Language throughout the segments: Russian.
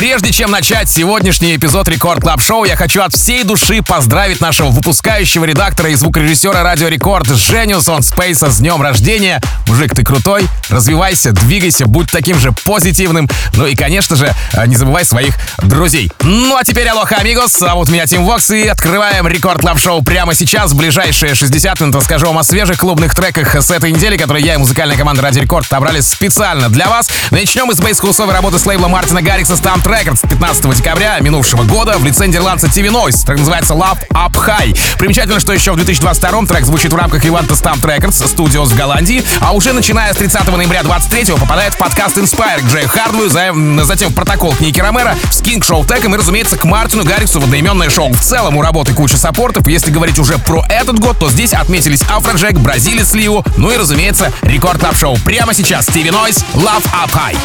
Прежде чем начать сегодняшний эпизод Record Club Show, я хочу от всей души поздравить нашего выпускающего редактора и звукорежиссера Радио Рекорд Женю Сон Спейса с днем рождения. Мужик, ты крутой, развивайся, двигайся, будь таким же позитивным. Ну и, конечно же, не забывай своих друзей. Ну а теперь алоха, амигос, зовут меня Тим Вокс и открываем Record Club Show прямо сейчас. В ближайшие 60 минут расскажу вам о свежих клубных треках с этой недели, которые я и музыкальная команда Радио Рекорд отобрали специально для вас. Начнем мы с бейс-хаусовой работы с лейбла Мартина Гаррикса STMPD Records 15 декабря минувшего года в лице нидерландца TV Noise. Трек называется Love Up High. Примечательно, что еще в 2022 трек звучит в рамках ивента STMPD Records Studios в Голландии, а уже начиная с 30 ноября 23 попадает в подкаст Inspire к Джей Хардвую, затем в протокол к Ники Ромеро, в Skink Showtek и, разумеется, к Мартину Гарриксу в одноименное шоу. В целом у работы куча саппортов. Если говорить уже про этот год, то здесь отметились Афроджек, Бразилис Лиу, ну и, разумеется, Record Club Show. Прямо сейчас TV Noise Love Up High.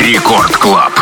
Рекорд Клаб.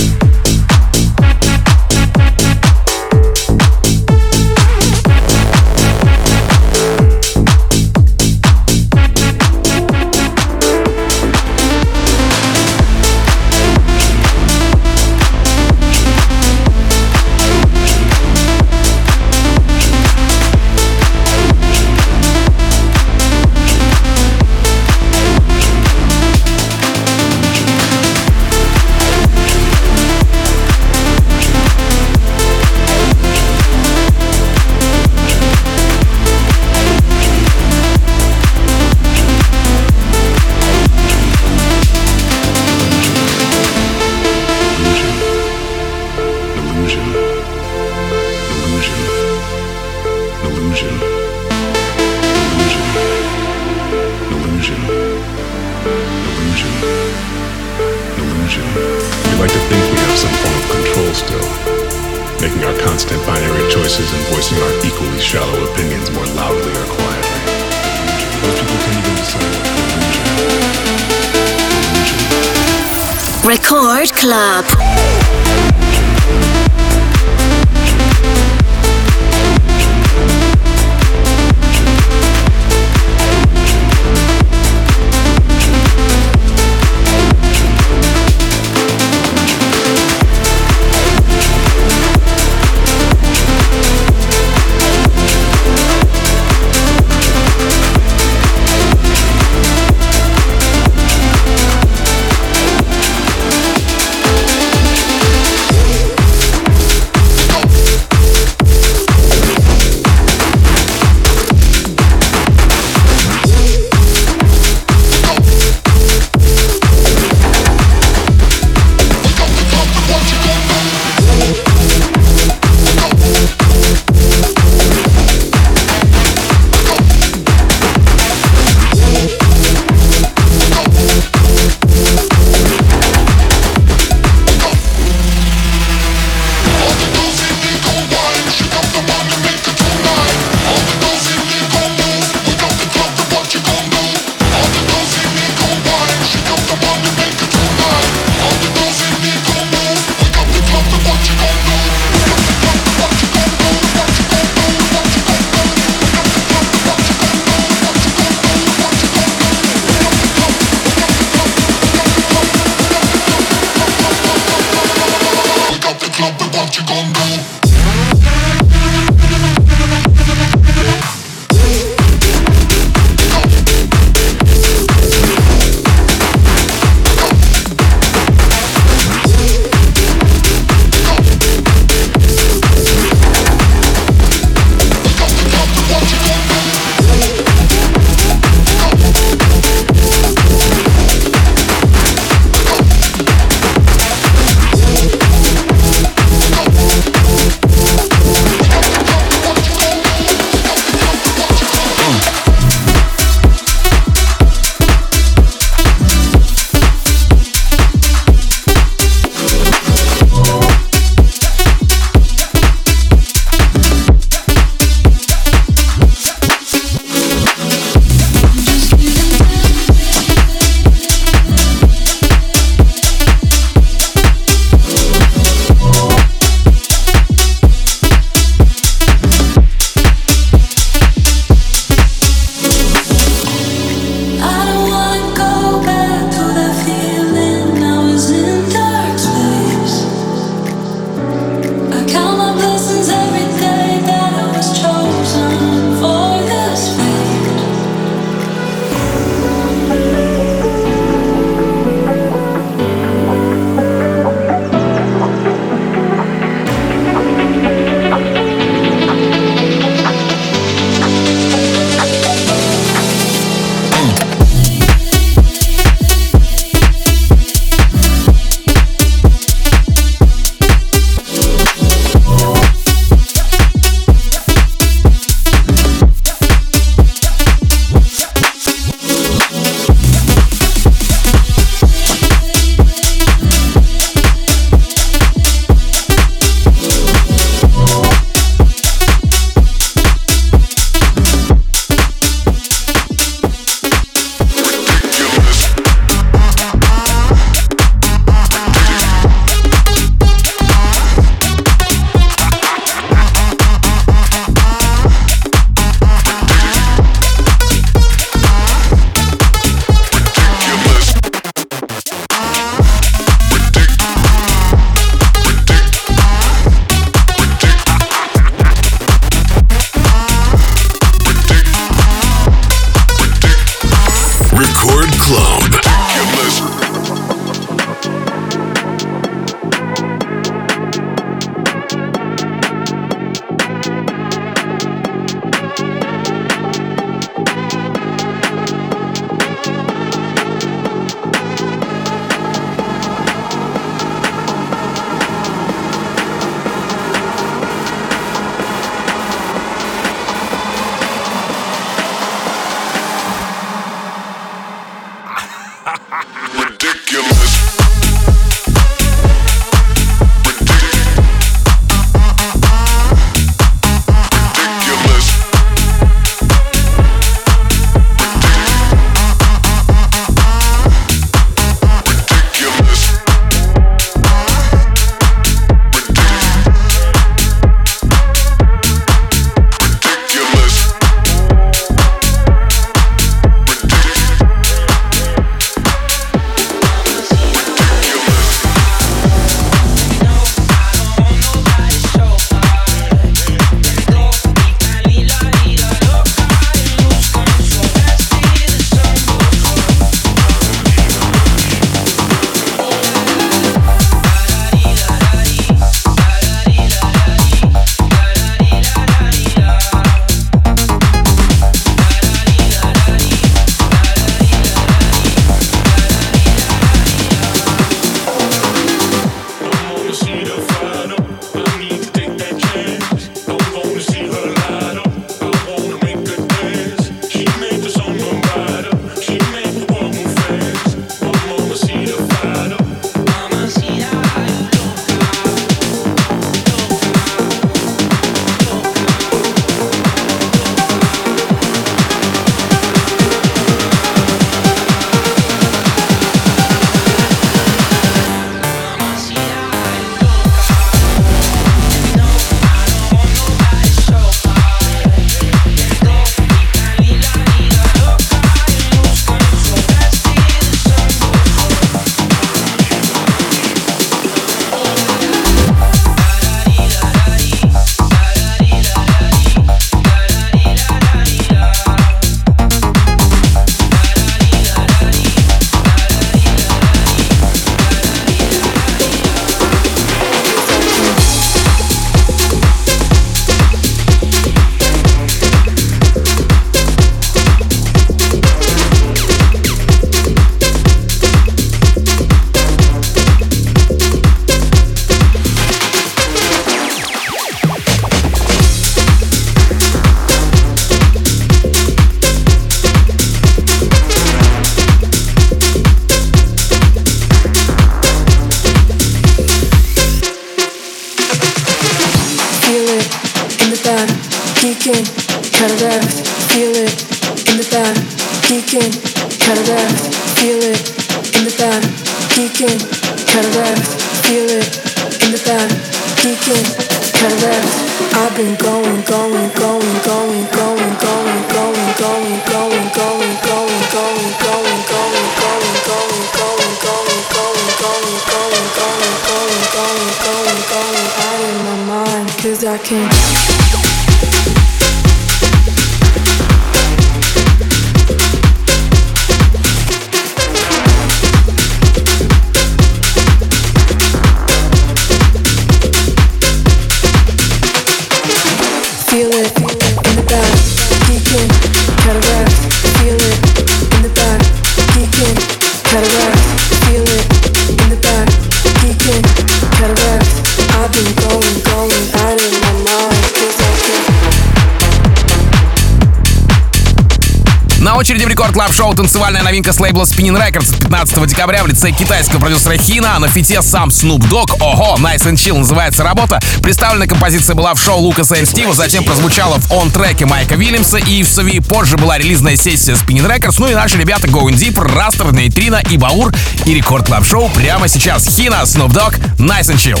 Танцевальная новинка с лейбла Spinnin' Records от 15 декабря в лице китайского продюсера Хина, а на фите сам Snoop Dogg. Ого, Nice and Chill называется работа. Представленная композиция была в шоу Лукаса и Стива, затем прозвучала в On Track е Майка Вильямса и в Сови позже была релизная сессия Spinnin' Records. Ну и наши ребята Going Deeper, Растер, Нейтрина и Баур и Record Club Show прямо сейчас. Хина, Snoop Dogg, Nice and Chill.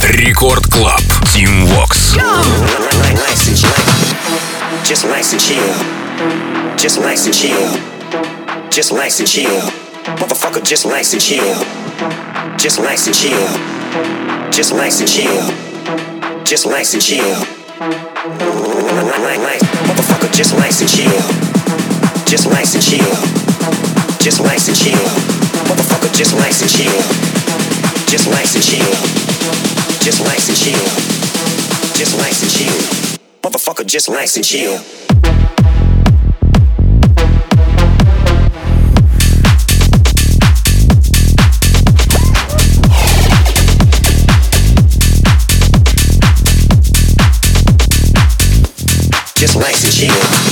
Record Club. Tim Vox. Just nice and chill. Just nice and chill. Just nice and chill. Motherfucker, just nice and chill. Just nice and chill. Just nice and chill. Just nice and chill. Motherfucker, just nice and chill. Just nice and chill. Just nice and chill. Motherfucker, just nice and chill. Just nice and chill. Just nice and chill. Just nice and chill. Motherfucker, just nice and chill. just relax to chill.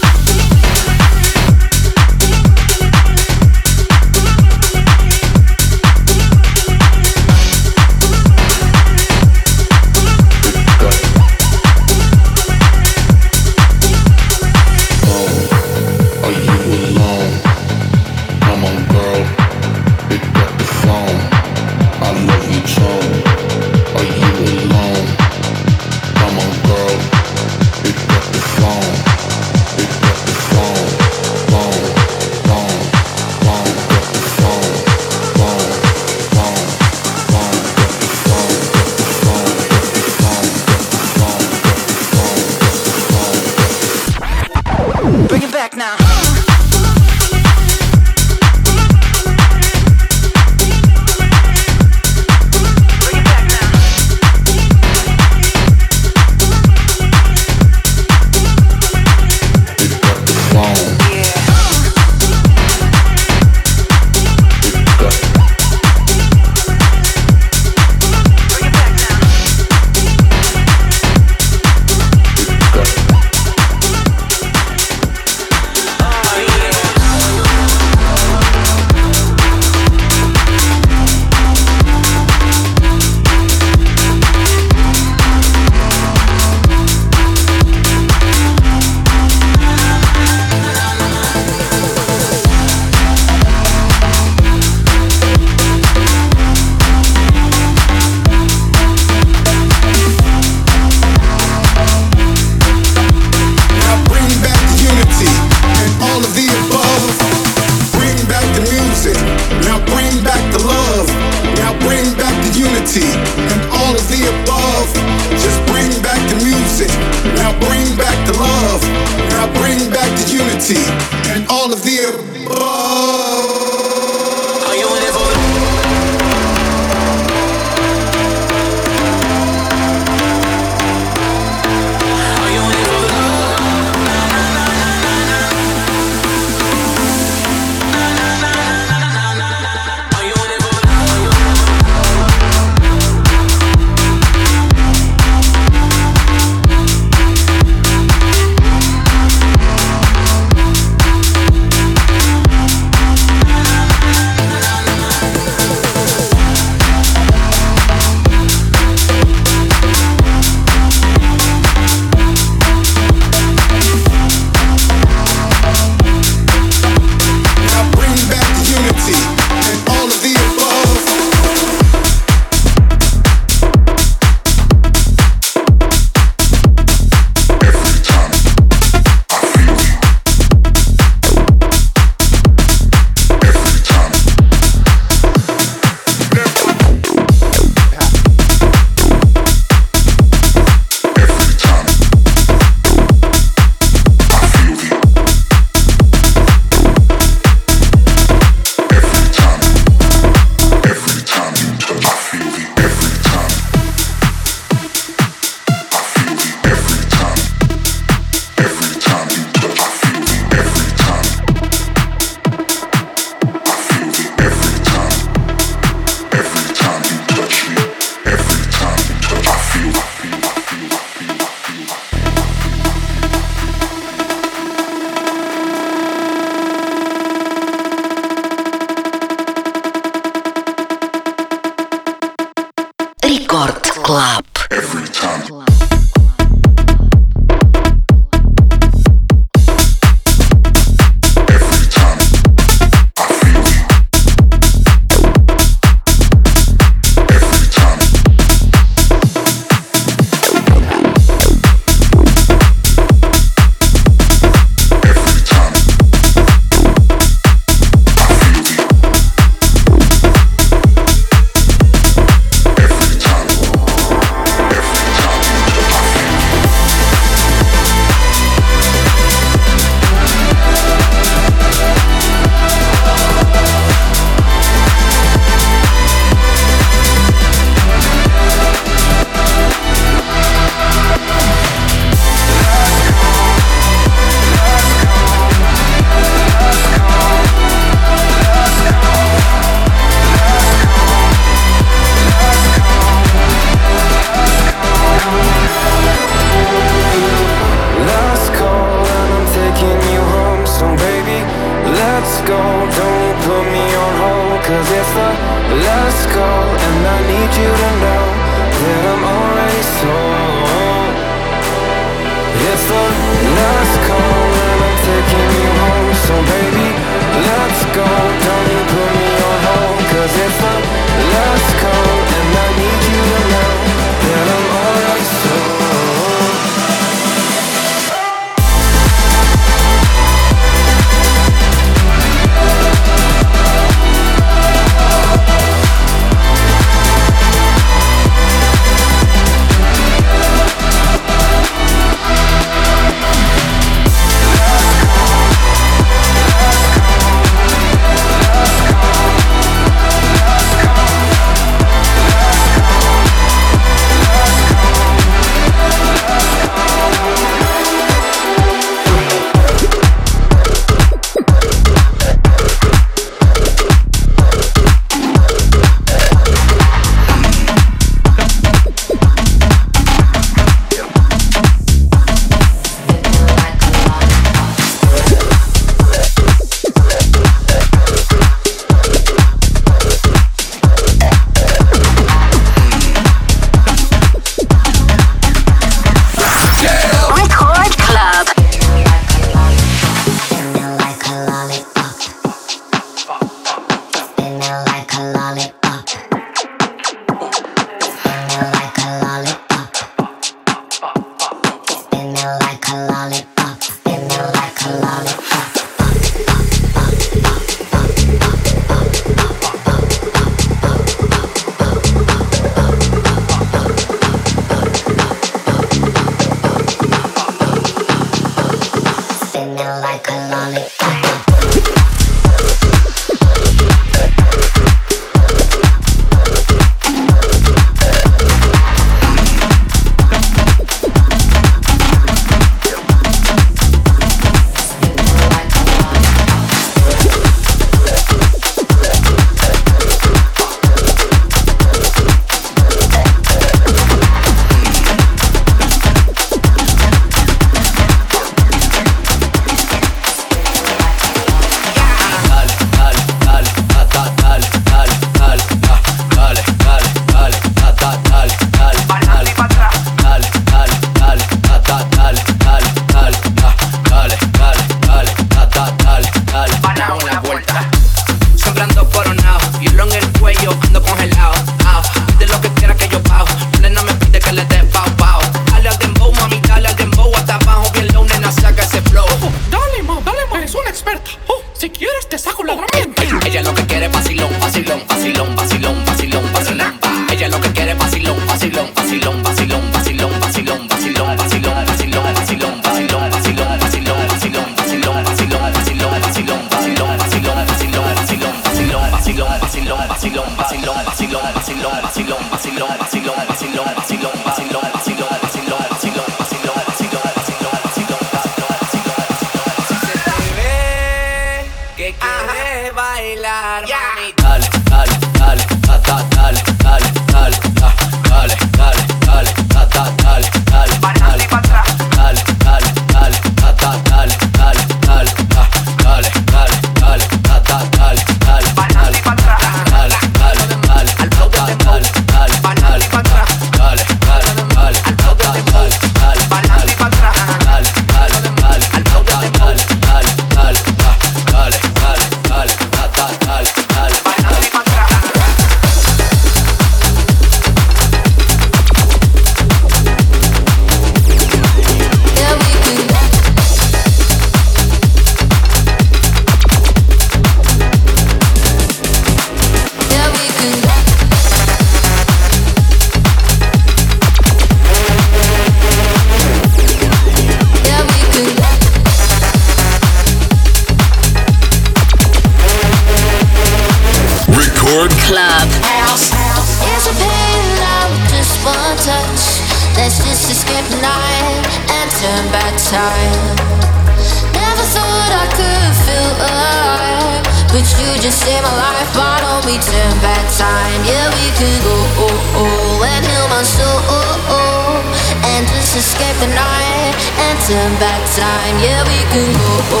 We can go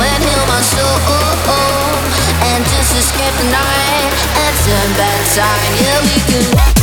and heal my soul. And just escape the night and turn back time? Yeah, we could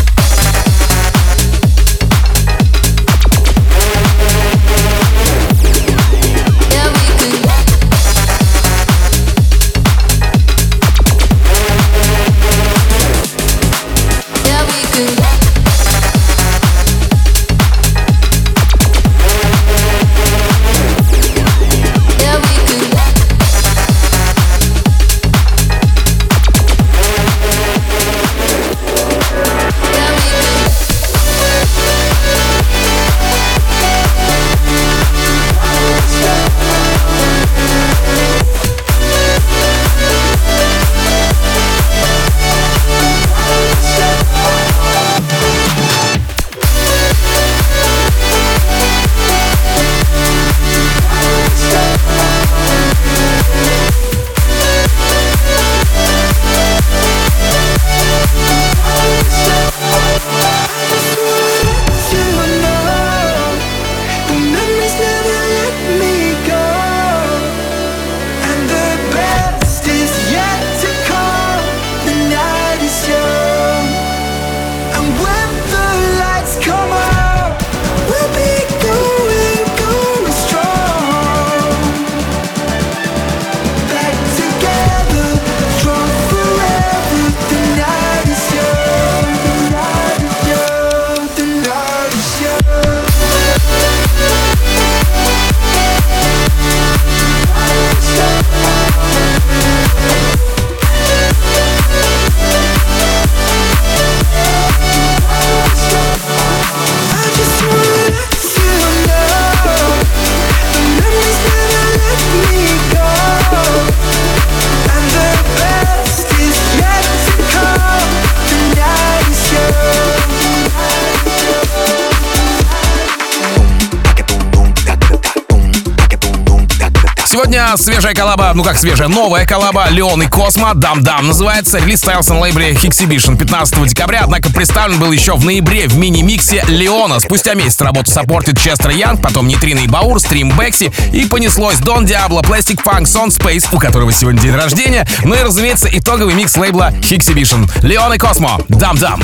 Сегодня свежая коллаба, ну как свежая, новая коллаба Леон и Космо, Dum Dum называется, релиз состоялся на лейбле Hexhibition 15 декабря, однако представлен был еще в ноябре в мини-миксе Леона. Спустя месяц работу саппортит Честер Янг, потом Нитрина и Баур, Стрим Бекси и понеслось Дон Диабло, Plastic Funk, Сон Space, у которого сегодня день рождения, ну и, разумеется, итоговый микс лейбла Hexhibition. Леон и Космо, Dum Dum.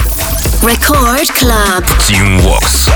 Record Club. Tim Vox.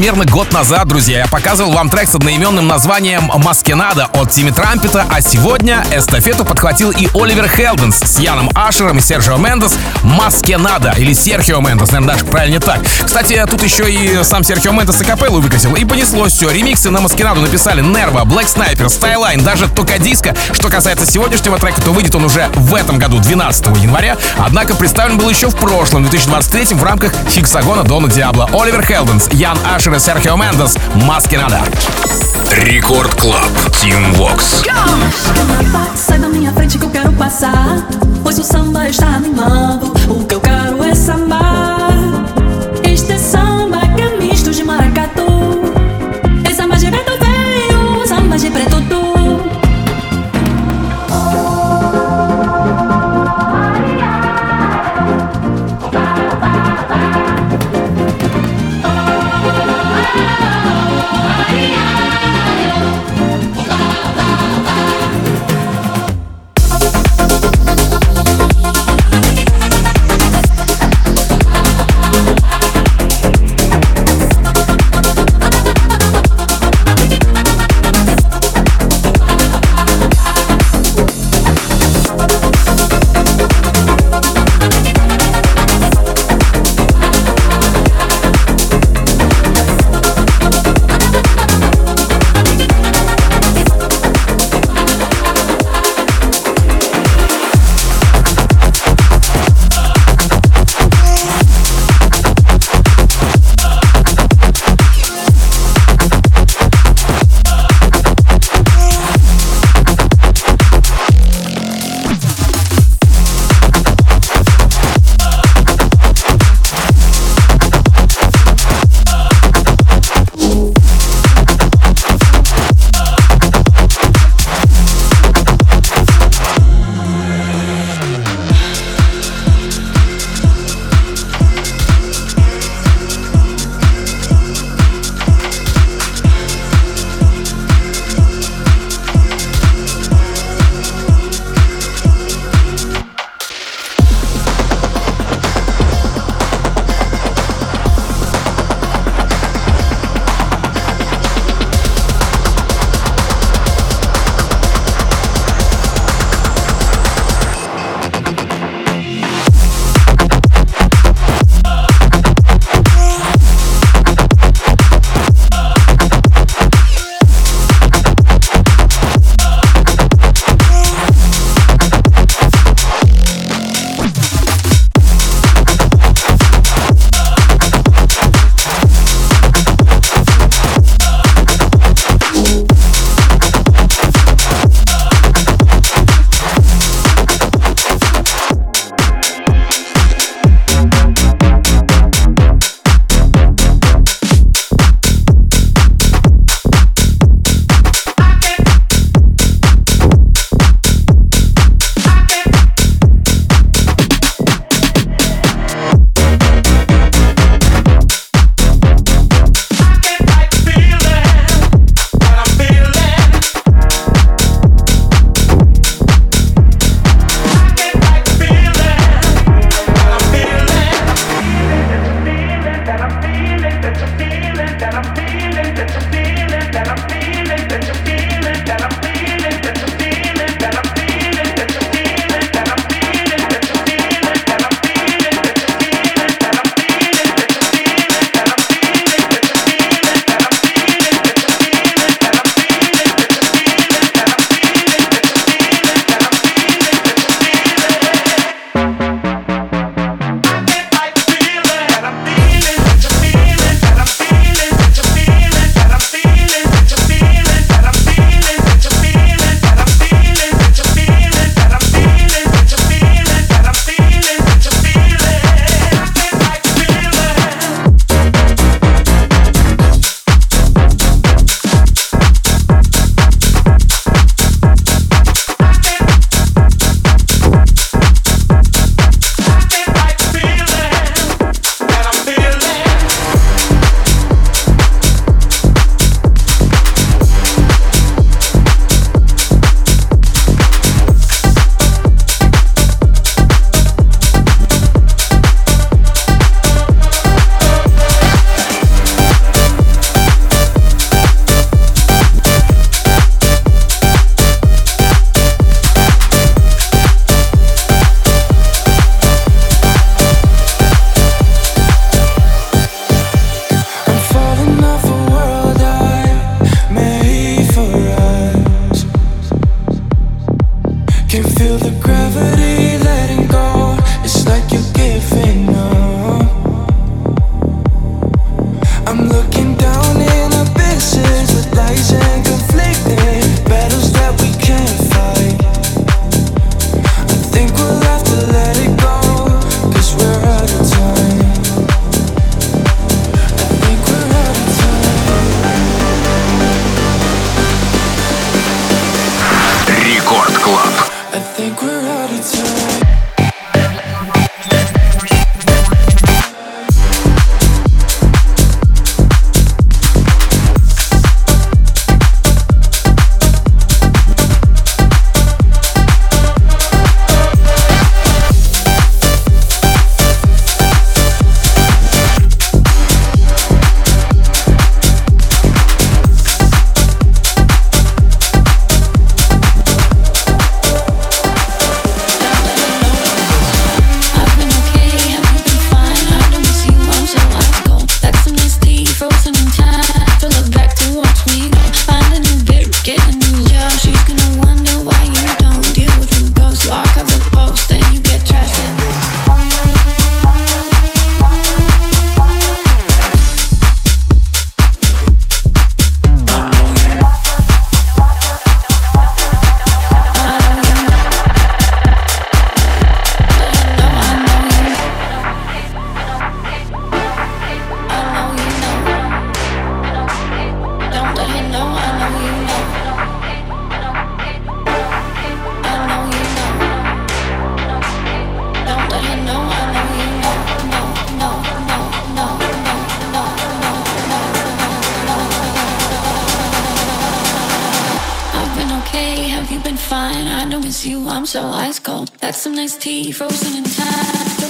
Примерно год назад, друзья, я показывал вам трек с одноименным названием «Mas Que Nada» от Тимми Трампета, а сегодня эстафету подхватил и Оливер Хелденс с Яном Ашером и Серджио Мендес «Mas Que Nada» или Серхио Мендес, наверное, даже правильно так. Кстати, тут еще и сам Серхио Мендес а капеллу выкатил, и понеслось все. Ремиксы на «Mas Que Nada» написали Nervo, Black Sniper, Skyline, даже Tocadisco. Что касается сегодняшнего трека, то выйдет он уже в этом году, 12 января, однако представлен был еще в прошлом, 2023 в рамках Hexagon а Дона Диабло. Оливер Хелденс, Ян Ашер Ашер и Серхио Мендес «Маски надо». Рекорд Клаб. Тим Вокс. Sai da minha frente que eu quero passar. Pois o samba está animando. O que eu quero é sambar. you, I'm so ice cold. That's some nice tea, frozen in time.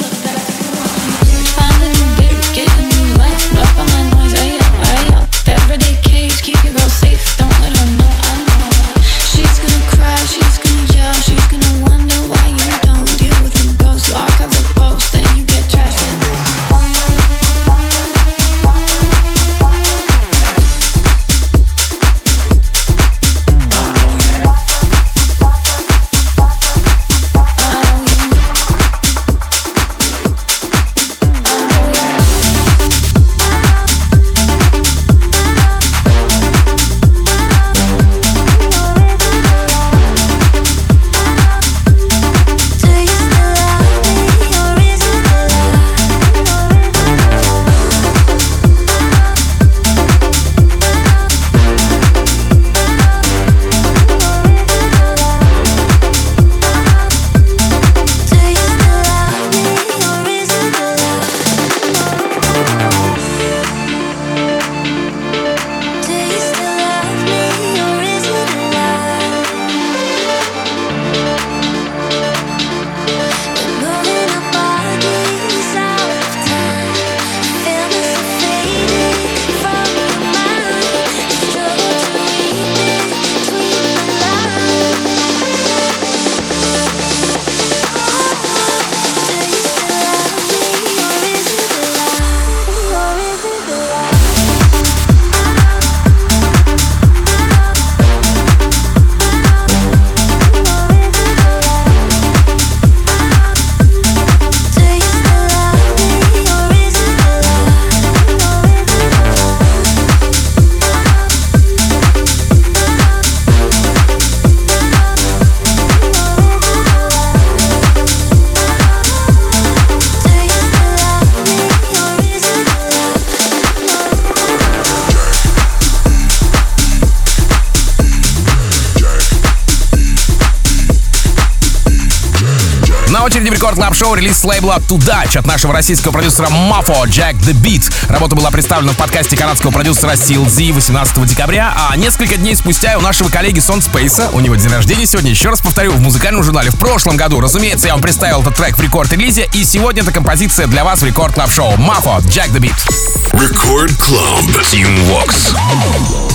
Record Club Show релиз с лейбла 2-Dutch от нашего российского продюсера Мафо Jack The Beat. Работа была представлена в подкасте канадского продюсера CLZ 18 декабря, а несколько дней спустя у нашего коллеги Сон Спейса, у него день рождения сегодня, еще раз повторю, в музыкальном журнале в прошлом году. Разумеется, я вам представил этот трек в рекорд-релизе, и сегодня эта композиция для вас в Record Club Show. Мафо, Jack The Beat. Record Club, Tim Vox.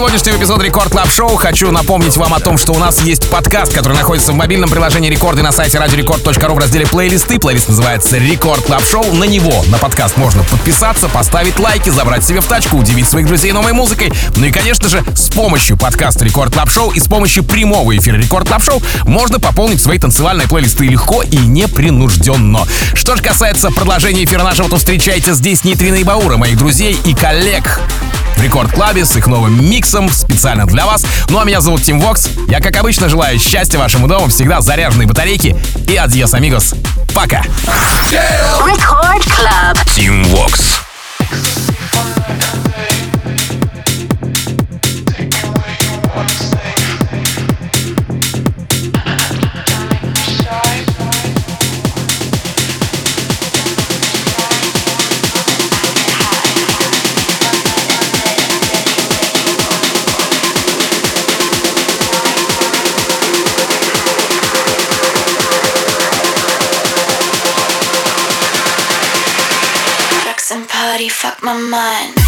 Сегодняшнего эпизода Record Club Show хочу напомнить вам о том, что у нас есть подкаст, который находится в мобильном приложении Рекорд и на сайте радиорекорд.ру в разделе плейлисты. Плейлист называется Record Club Show. На него, на подкаст можно подписаться, поставить лайки, забрать себе в тачку, удивить своих друзей новой музыкой. Ну и, конечно же, с помощью подкаста Record Club Show и с помощью прямого эфира Record Club Show можно пополнить свои танцевальные плейлисты легко и непринужденно. Что же касается продолжения эфира нашего, то встречайте здесь Нитрина и Баура, моих друзей и коллег в Record Club е с их новым миксом специально для вас. Ну а меня зовут Tim Vox. Я, как обычно, желаю счастья вашему дому, всегда заряженные батарейки и adios, amigos. Пока! Record Club. Tim Vox. up my mind.